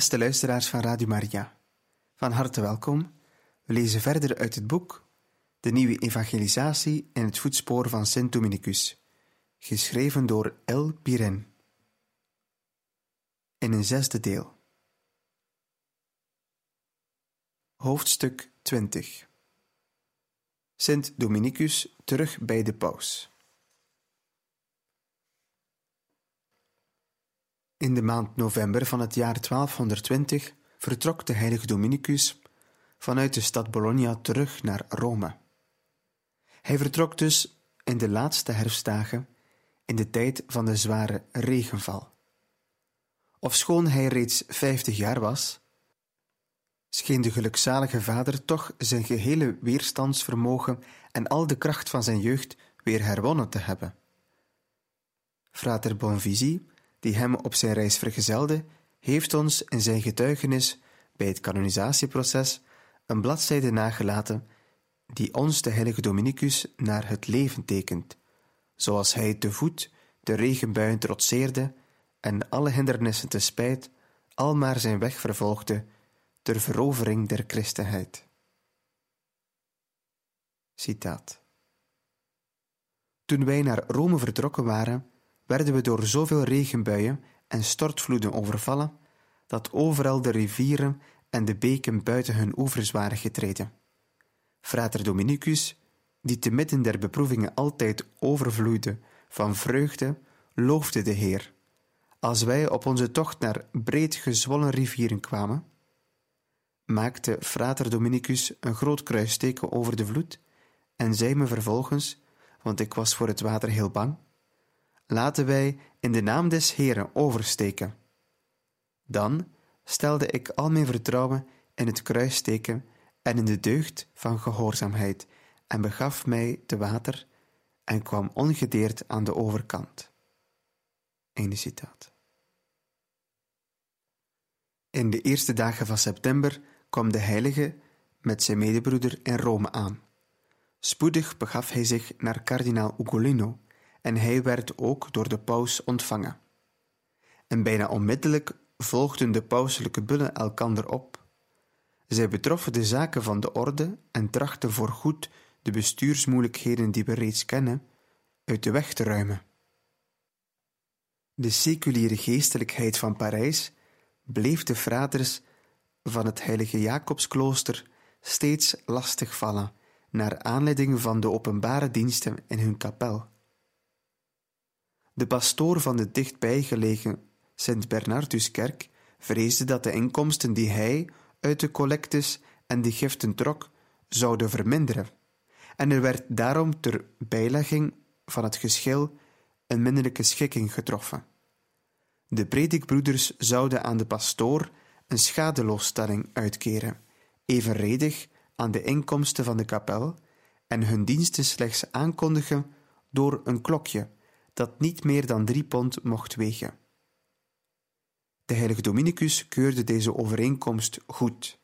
Beste luisteraars van Radio Maria, van harte welkom. We lezen verder uit het boek De Nieuwe Evangelisatie in het voetspoor van Sint Dominicus, geschreven door L. Piren. In een zesde deel. Hoofdstuk 20 Sint Dominicus terug bij de paus. In de maand november van het jaar 1220 vertrok de heilige Dominicus vanuit de stad Bologna terug naar Rome. Hij vertrok dus in de laatste herfstdagen in de tijd van de zware regenval. Ofschoon hij reeds vijftig jaar was, scheen de gelukzalige vader toch zijn gehele weerstandsvermogen en al de kracht van zijn jeugd weer herwonnen te hebben. Frater Bonvisi die hem op zijn reis vergezelde, heeft ons in zijn getuigenis bij het kanonisatieproces een bladzijde nagelaten die ons de heilige Dominicus naar het leven tekent, zoals hij te voet de regenbuien trotseerde en alle hindernissen te spijt, al maar zijn weg vervolgde ter verovering der christenheid. Citaat. Toen wij naar Rome vertrokken waren, werden we door zoveel regenbuien en stortvloeden overvallen, dat overal de rivieren en de beken buiten hun oevers waren getreden. Frater Dominicus, die te midden der beproevingen altijd overvloeide van vreugde, loofde de Heer. Als wij op onze tocht naar breed gezwollen rivieren kwamen, maakte Frater Dominicus een groot kruisteken over de vloed en zei me vervolgens, want ik was voor het water heel bang, laten wij in de naam des Heeren oversteken. Dan stelde ik al mijn vertrouwen in het kruissteken en in de deugd van gehoorzaamheid en begaf mij te water en kwam ongedeerd aan de overkant. Citaat. In de eerste dagen van september kwam de heilige met zijn medebroeder in Rome aan. Spoedig begaf hij zich naar kardinaal Ugolino, en hij werd ook door de paus ontvangen. En bijna onmiddellijk volgden de pauselijke bullen elkander op. Zij betroffen de zaken van de orde en trachten voorgoed de bestuursmoeilijkheden die we reeds kennen uit de weg te ruimen. De seculiere geestelijkheid van Parijs bleef de fraters van het heilige Jacobsklooster steeds lastig vallen naar aanleiding van de openbare diensten in hun kapel. De pastoor van de dichtbij gelegen Sint Bernarduskerk vreesde dat de inkomsten die hij uit de collectes en de giften trok, zouden verminderen, en er werd daarom ter bijlegging van het geschil een minderlijke schikking getroffen. De predikbroeders zouden aan de pastoor een schadeloosstelling uitkeren, evenredig aan de inkomsten van de kapel, en hun diensten slechts aankondigen door een klokje dat niet meer dan drie pond mocht wegen. De heilige Dominicus keurde deze overeenkomst goed.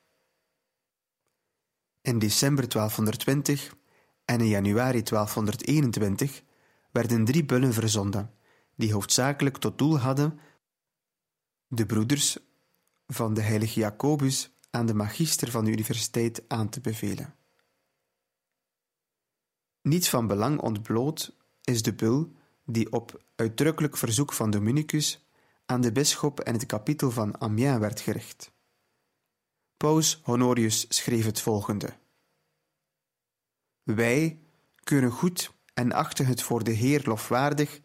In december 1220 en in januari 1221 werden drie bullen verzonden, die hoofdzakelijk tot doel hadden de broeders van de heilige Jacobus aan de magister van de universiteit aan te bevelen. Niet van belang ontbloot is de bul die op uitdrukkelijk verzoek van Dominicus aan de bisschop en het kapitel van Amiens werd gericht. Paus Honorius schreef het volgende: Wij kunnen goed en achten het voor de Heer lofwaardig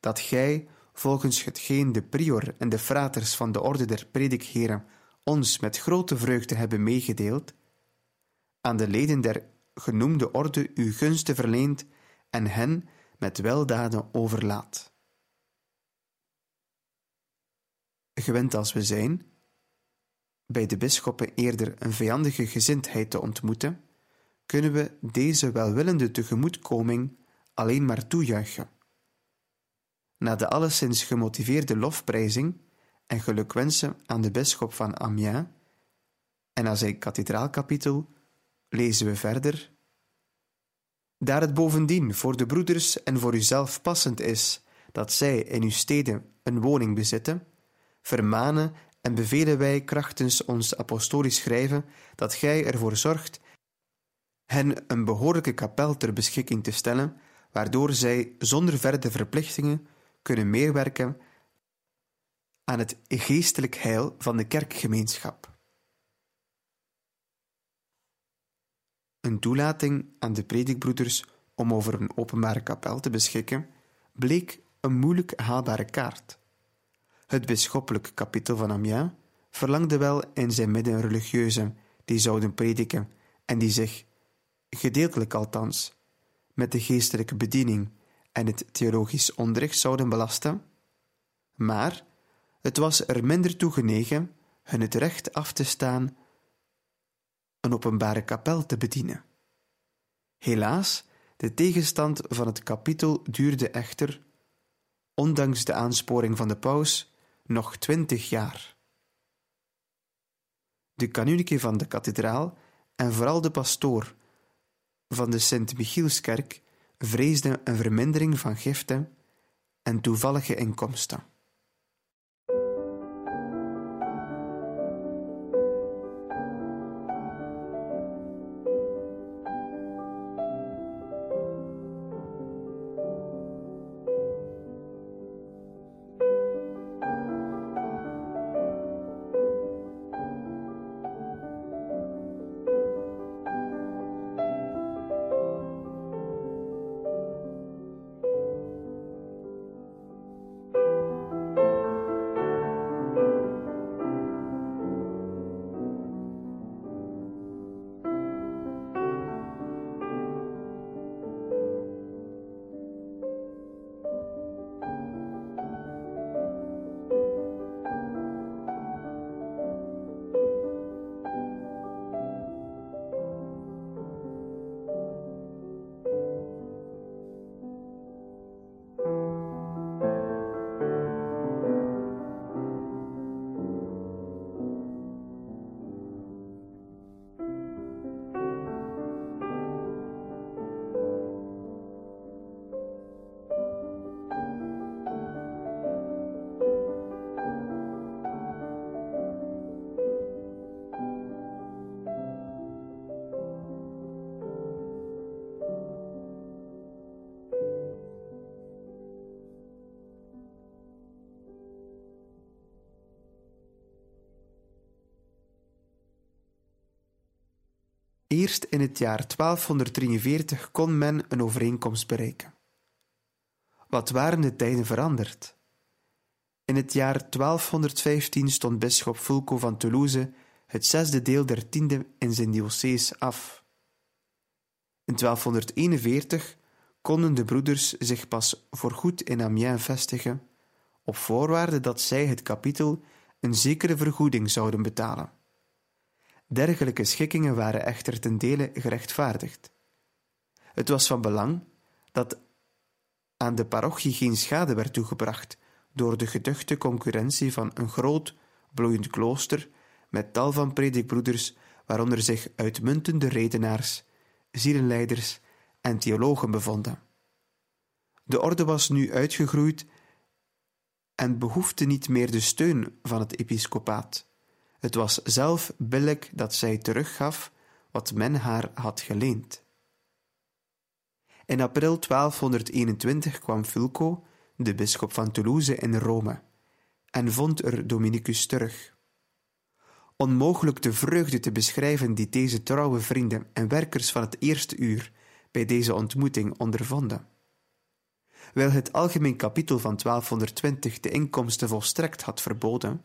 dat gij, volgens hetgeen de prior en de fraters van de orde der predikheren ons met grote vreugde hebben meegedeeld, aan de leden der genoemde orde uw gunsten verleent en hen met weldaden overlaat. Gewend als we zijn, bij de bisschoppen eerder een vijandige gezindheid te ontmoeten, kunnen we deze welwillende tegemoetkoming alleen maar toejuichen. Na de alleszins gemotiveerde lofprijzing en gelukwensen aan de bisschop van Amiens en aan zijn kathedraalkapitel lezen we verder. Daar het bovendien voor de broeders en voor uzelf passend is dat zij in uw steden een woning bezitten, vermanen en bevelen wij krachtens ons apostolisch schrijven dat gij ervoor zorgt hen een behoorlijke kapel ter beschikking te stellen, waardoor zij zonder verdere verplichtingen kunnen meewerken aan het geestelijk heil van de kerkgemeenschap. Een toelating aan de predikbroeders om over een openbare kapel te beschikken bleek een moeilijk haalbare kaart. Het bisschoppelijk kapitel van Amiens verlangde wel in zijn midden religieuzen die zouden prediken en die zich, gedeeltelijk althans, met de geestelijke bediening en het theologisch onderricht zouden belasten, maar het was er minder toe genegen hun het recht af te staan een openbare kapel te bedienen. Helaas, de tegenstand van het kapitel duurde echter, ondanks de aansporing van de paus, nog twintig jaar. De kanunike van de kathedraal en vooral de pastoor van de Sint-Michielskerk vreesden een vermindering van giften en toevallige inkomsten. Eerst in het jaar 1243 kon men een overeenkomst bereiken. Wat waren de tijden veranderd? In het jaar 1215 stond bisschop Fulco van Toulouse het zesde deel der tiende in zijn diocese af. In 1241 konden de broeders zich pas voorgoed in Amiens vestigen, op voorwaarde dat zij het kapitel een zekere vergoeding zouden betalen. Dergelijke schikkingen waren echter ten dele gerechtvaardigd. Het was van belang dat aan de parochie geen schade werd toegebracht door de geduchte concurrentie van een groot, bloeiend klooster met tal van predikbroeders, waaronder zich uitmuntende redenaars, zielenleiders en theologen bevonden. De orde was nu uitgegroeid en behoefde niet meer de steun van het episcopaat. Het was zelf billijk dat zij teruggaf wat men haar had geleend. In april 1221 kwam Fulco, de bisschop van Toulouse, in Rome en vond er Dominicus terug. Onmogelijk de vreugde te beschrijven die deze trouwe vrienden en werkers van het eerste uur bij deze ontmoeting ondervonden. Wel het algemeen kapitel van 1220 de inkomsten volstrekt had verboden,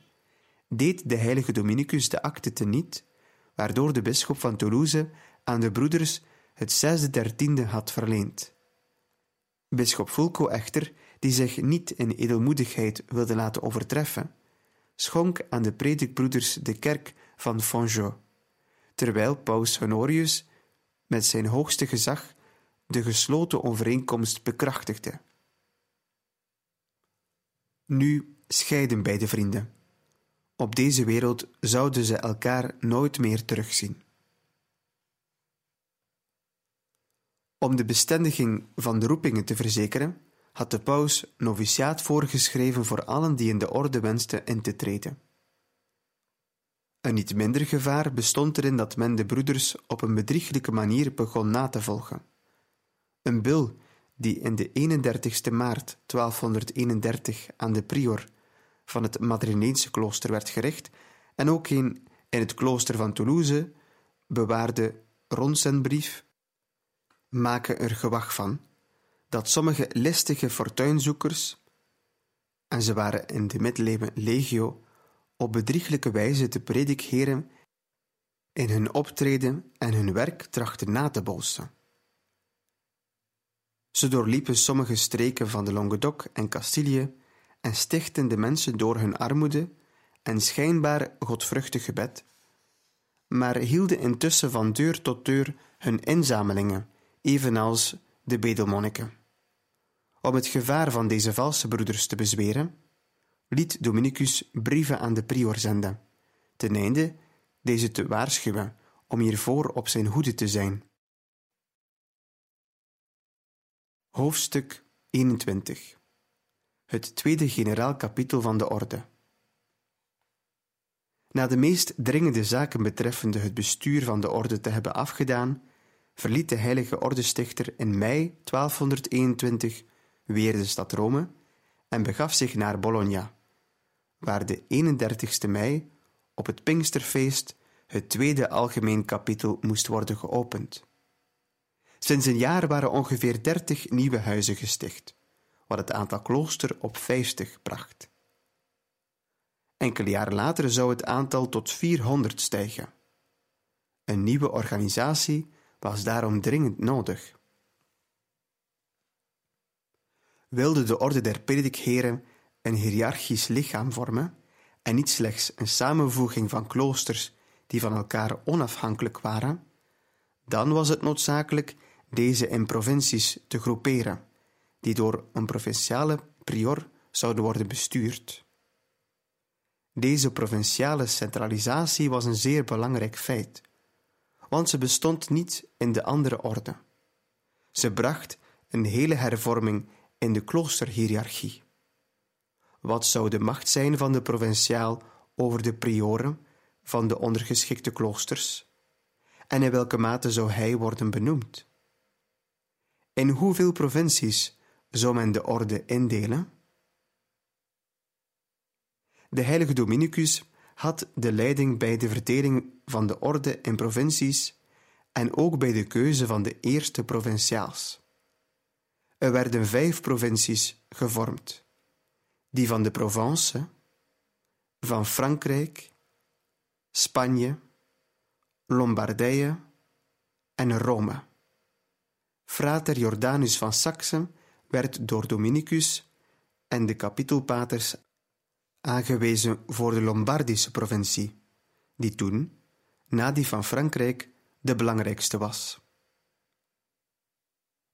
deed de heilige Dominicus de akte teniet, waardoor de bisschop van Toulouse aan de broeders het zesde dertiende had verleend. Bisschop Fulco echter, die zich niet in edelmoedigheid wilde laten overtreffen, schonk aan de predikbroeders de kerk van Fongeau, terwijl paus Honorius met zijn hoogste gezag de gesloten overeenkomst bekrachtigde. Nu scheiden beide vrienden. Op deze wereld zouden ze elkaar nooit meer terugzien. Om de bestendiging van de roepingen te verzekeren, had de paus noviciaat voorgeschreven voor allen die in de orde wensten in te treden. Een niet minder gevaar bestond erin dat men de broeders op een bedrieglijke manier begon na te volgen. Een bil die in de 31ste maart 1231 aan de prior van het Madrineense klooster werd gericht en ook een in het klooster van Toulouse bewaarde ronsenbrief maken er gewag van dat sommige listige fortuinzoekers, en ze waren in de middeleeuwen legio, op bedrieglijke wijze de predikheren in hun optreden en hun werk trachten na te bolsen. Ze doorliepen sommige streken van de Languedoc en Castilië en stichten de mensen door hun armoede en schijnbaar godvruchtig gebed, maar hielden intussen van deur tot deur hun inzamelingen, evenals de bedelmonniken. Om het gevaar van deze valse broeders te bezweren, liet Dominicus brieven aan de prior zenden, ten einde deze te waarschuwen om hiervoor op zijn hoede te zijn. Hoofdstuk 21 Het tweede generaal kapitel van de orde. Na de meest dringende zaken betreffende het bestuur van de orde te hebben afgedaan, verliet de heilige ordestichter in mei 1221 weer de stad Rome en begaf zich naar Bologna, waar de 31ste mei op het Pinksterfeest het tweede algemeen kapitel moest worden geopend. Sinds een jaar waren ongeveer dertig nieuwe huizen gesticht, wat het aantal klooster op vijftig bracht. Enkele jaren later zou het aantal tot 400 stijgen. Een nieuwe organisatie was daarom dringend nodig. Wilde de orde der predikheren een hiërarchisch lichaam vormen en niet slechts een samenvoeging van kloosters die van elkaar onafhankelijk waren, dan was het noodzakelijk deze in provincies te groeperen, die door een provinciale prior zouden worden bestuurd. Deze provinciale centralisatie was een zeer belangrijk feit, want ze bestond niet in de andere orde. Ze bracht een hele hervorming in de kloosterhiërarchie. Wat zou de macht zijn van de provinciaal over de prioren van de ondergeschikte kloosters? En in welke mate zou hij worden benoemd? In hoeveel provincies zou men de orde indelen? De heilige Dominicus had de leiding bij de verdeling van de orde in provincies en ook bij de keuze van de eerste provinciaals. Er werden vijf provincies gevormd: die van de Provence, van Frankrijk, Spanje, Lombardije en Rome. Frater Jordanus van Saxe werd door Dominicus en de kapitelpaters aangewezen voor de Lombardische provincie, die toen, na die van Frankrijk, de belangrijkste was.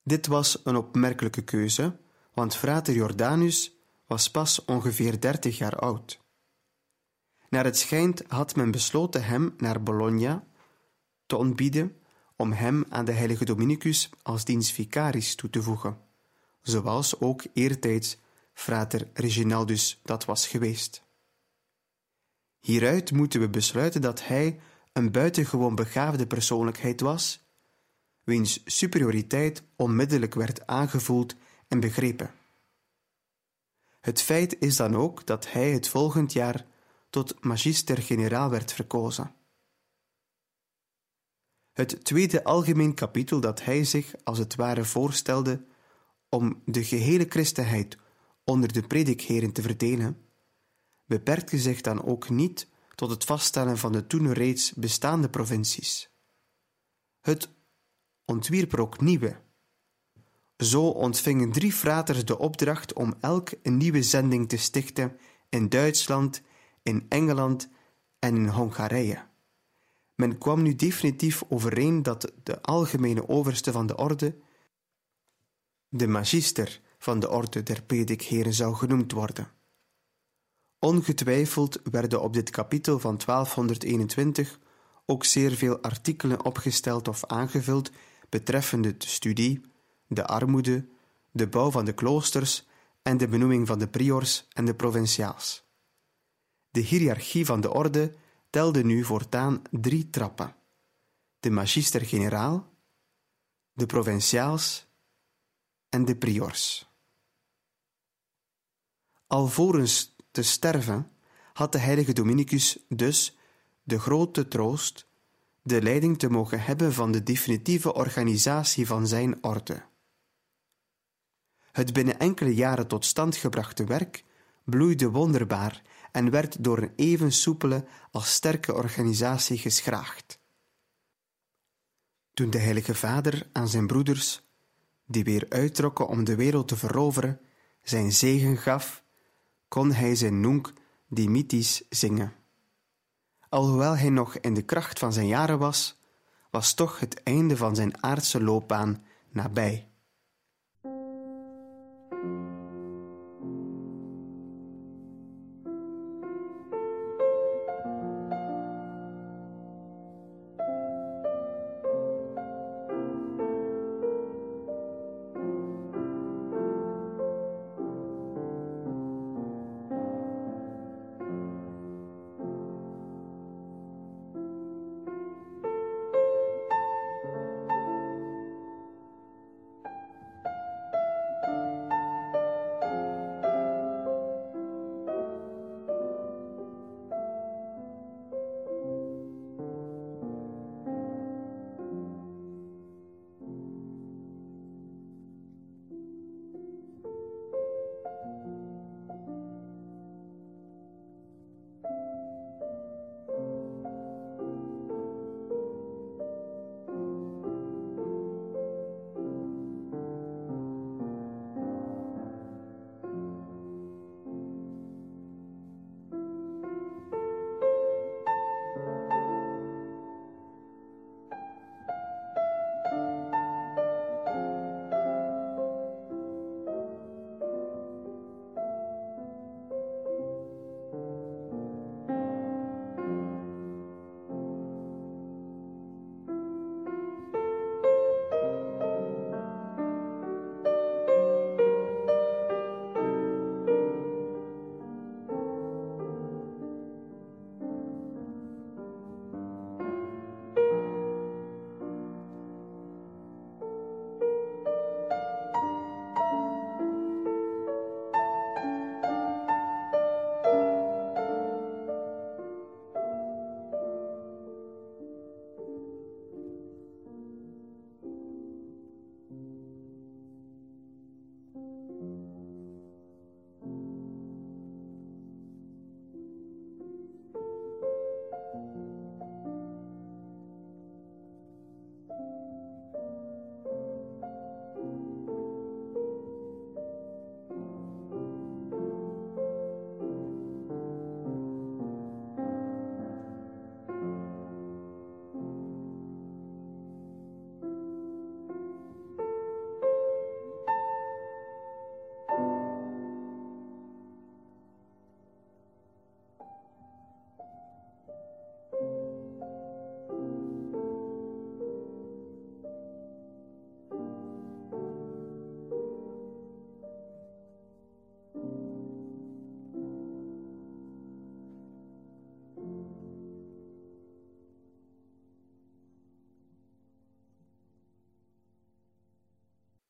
Dit was een opmerkelijke keuze, want frater Jordanus was pas ongeveer dertig jaar oud. Naar het schijnt had men besloten hem naar Bologna te ontbieden om hem aan de heilige Dominicus als diens vicaris toe te voegen, zoals ook eertijds frater Reginaldus dat was geweest. Hieruit moeten we besluiten dat hij een buitengewoon begaafde persoonlijkheid was, wiens superioriteit onmiddellijk werd aangevoeld en begrepen. Het feit is dan ook dat hij het volgend jaar tot magister-generaal werd verkozen. Het tweede algemeen kapitel dat hij zich als het ware voorstelde om de gehele christenheid onder de predikheren te verdelen, beperkte zich dan ook niet tot het vaststellen van de toen reeds bestaande provincies. Het ontwierp er ook nieuwe, Zo ontvingen drie fraters de opdracht om elk een nieuwe zending te stichten in Duitsland, in Engeland en in Hongarije. Men kwam nu definitief overeen dat de algemene overste van de orde, de magister van de orde der predikheren, zou genoemd worden. Ongetwijfeld werden op dit kapitel van 1221 ook zeer veel artikelen opgesteld of aangevuld betreffende de studie, de armoede, de bouw van de kloosters en de benoeming van de priors en de provinciaals. De hiërarchie van de orde telde nu voortaan drie trappen: de magister-generaal, de provinciaals en de priors. Alvorens te sterven had de heilige Dominicus dus de grote troost de leiding te mogen hebben van de definitieve organisatie van zijn orde. Het binnen enkele jaren tot stand gebrachte werk bloeide wonderbaar en werd door een even soepele als sterke organisatie geschraagd. Toen de Heilige Vader aan zijn broeders, die weer uittrokken om de wereld te veroveren, zijn zegen gaf, kon hij zijn Nunc Dimittis zingen. Alhoewel hij nog in de kracht van zijn jaren was, was toch het einde van zijn aardse loopbaan nabij.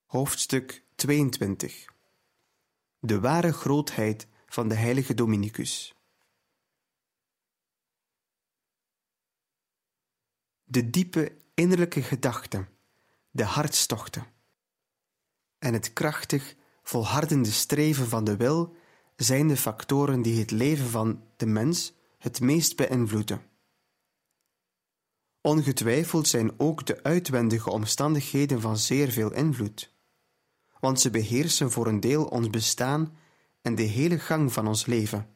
Hoofdstuk 22 De ware grootheid van de heilige Dominicus. De diepe innerlijke gedachten, de hartstochten en het krachtig, volhardende streven van de wil zijn de factoren die het leven van de mens het meest beïnvloeden. Ongetwijfeld zijn ook de uitwendige omstandigheden van zeer veel invloed want ze beheersen voor een deel ons bestaan en de hele gang van ons leven.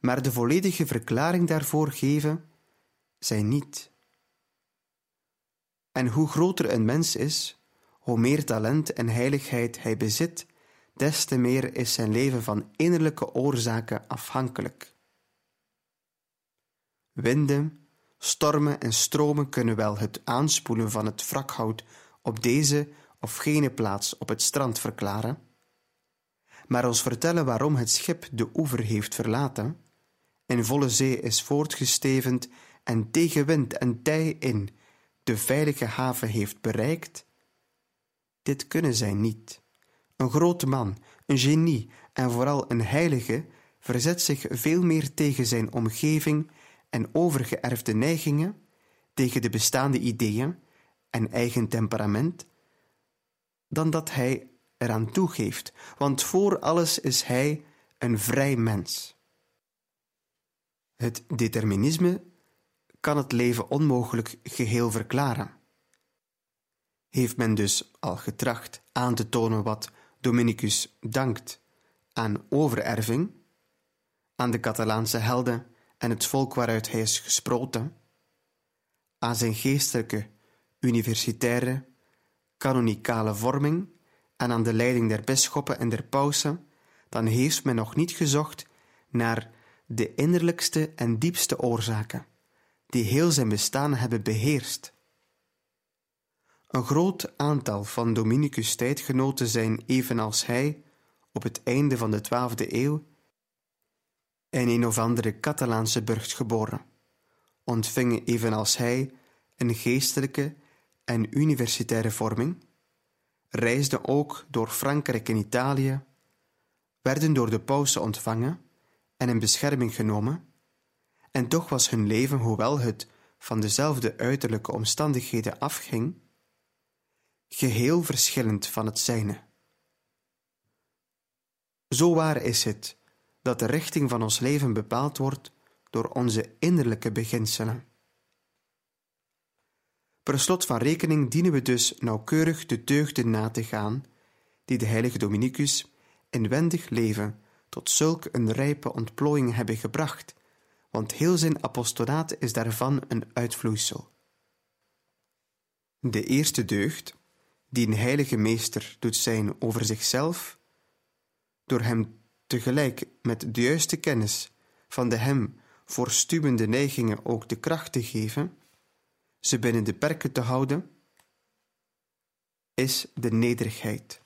Maar de volledige verklaring daarvoor geven zij niet. En hoe groter een mens is, hoe meer talent en heiligheid hij bezit, des te meer is zijn leven van innerlijke oorzaken afhankelijk. Winden, stormen en stromen kunnen wel het aanspoelen van het wrakhout op deze of gene plaats op het strand verklaren, maar ons vertellen waarom het schip de oever heeft verlaten, in volle zee is voortgestevend en tegen wind en tij in de veilige haven heeft bereikt, dit kunnen zij niet. Een grote man, een genie en vooral een heilige verzet zich veel meer tegen zijn omgeving en overgeërfde neigingen, tegen de bestaande ideeën en eigen temperament, dan dat hij eraan toegeeft, want voor alles is hij een vrij mens. Het determinisme kan het leven onmogelijk geheel verklaren. Heeft men dus al getracht aan te tonen wat Dominicus dankt aan overerving, aan de Catalaanse helden en het volk waaruit hij is gesproten, aan zijn geestelijke, universitaire, kanonicale vorming en aan de leiding der bisschoppen en der pausen, dan heeft men nog niet gezocht naar de innerlijkste en diepste oorzaken, die heel zijn bestaan hebben beheerst. Een groot aantal van Dominicus' tijdgenoten zijn evenals hij op het einde van de twaalfde eeuw in een of andere Catalaanse burcht geboren, ontvingen evenals hij een geestelijke en universitaire vorming, reisden ook door Frankrijk en Italië, werden door de pausen ontvangen en in bescherming genomen, en toch was hun leven, hoewel het van dezelfde uiterlijke omstandigheden afging, geheel verschillend van het zijne. Zo waar is het dat de richting van ons leven bepaald wordt door onze innerlijke beginselen. Per slot van rekening dienen we dus nauwkeurig de deugden na te gaan die de heilige Dominicus inwendig leven tot zulk een rijpe ontplooiing hebben gebracht, want heel zijn apostolaat is daarvan een uitvloeisel. De eerste deugd, die een heilige meester doet zijn over zichzelf, door hem tegelijk met de juiste kennis van de hem voorstuwende neigingen ook de kracht te geven, ze binnen de perken te houden, is de nederigheid.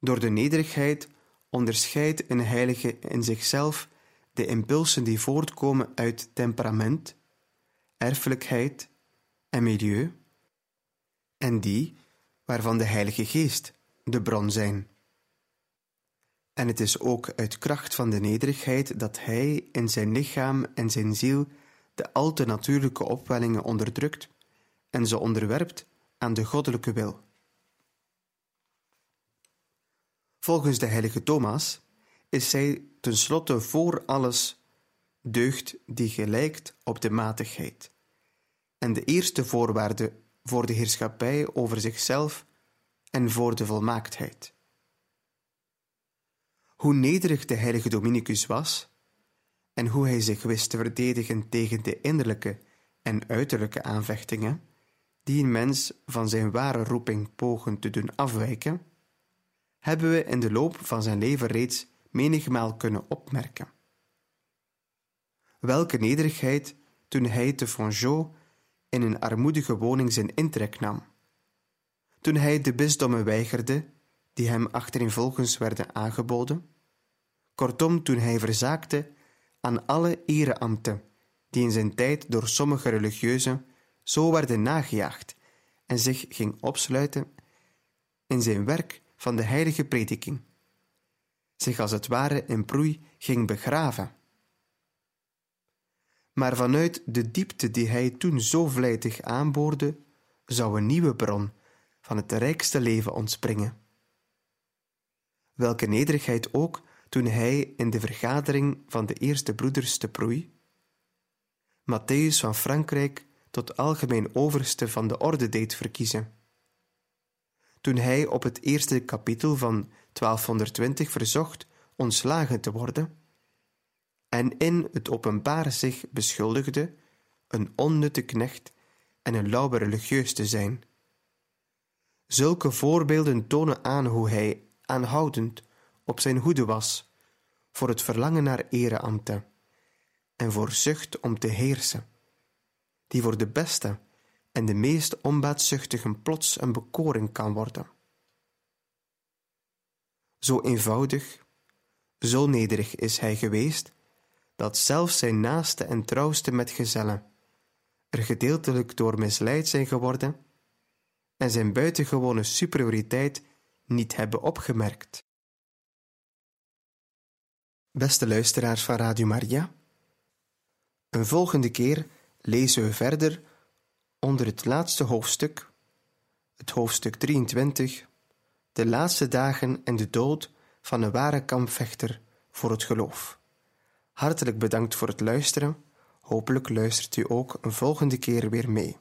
Door de nederigheid onderscheidt een heilige in zichzelf de impulsen die voortkomen uit temperament, erfelijkheid en milieu, en die waarvan de Heilige Geest de bron zijn. En het is ook uit kracht van de nederigheid dat hij in zijn lichaam en zijn ziel de al te natuurlijke opwellingen onderdrukt en ze onderwerpt aan de goddelijke wil. Volgens de heilige Thomas is zij tenslotte voor alles deugd die gelijkt op de matigheid en de eerste voorwaarde voor de heerschappij over zichzelf en voor de volmaaktheid. Hoe nederig de heilige Dominicus was en hoe hij zich wist te verdedigen tegen de innerlijke en uiterlijke aanvechtingen die een mens van zijn ware roeping pogen te doen afwijken, hebben we in de loop van zijn leven reeds menigmaal kunnen opmerken. Welke nederigheid toen hij te Fongeau in een armoedige woning zijn intrek nam. Toen hij de bisdommen weigerde die hem achtereenvolgens werden aangeboden. Kortom, toen hij verzaakte aan alle ereambten die in zijn tijd door sommige religieuzen zo werden nagejaagd en zich ging opsluiten in zijn werk van de heilige prediking, zich als het ware in proei ging begraven. Maar vanuit de diepte die hij toen zo vlijtig aanboorde, zou een nieuwe bron van het rijkste leven ontspringen. Welke nederigheid ook toen hij in de vergadering van de eerste broeders te proei, Matthäus van Frankrijk tot algemeen overste van de orde deed verkiezen toen hij op het eerste kapitel van 1220 verzocht ontslagen te worden en in het openbaar zich beschuldigde een onnutte knecht en een lauwe religieus te zijn. Zulke voorbeelden tonen aan hoe hij aanhoudend op zijn hoede was voor het verlangen naar ereambten en voor zucht om te heersen, die voor de beste en de meest onbaatzuchtigen plots een bekoring kan worden. Zo eenvoudig, zo nederig is hij geweest, dat zelfs zijn naaste en trouwste metgezellen er gedeeltelijk door misleid zijn geworden en zijn buitengewone superioriteit niet hebben opgemerkt. Beste luisteraars van Radio Maria, een volgende keer lezen we verder onder het laatste hoofdstuk, het hoofdstuk 23, de laatste dagen en de dood van een ware kampvechter voor het geloof. Hartelijk bedankt voor het luisteren. Hopelijk luistert u ook een volgende keer weer mee.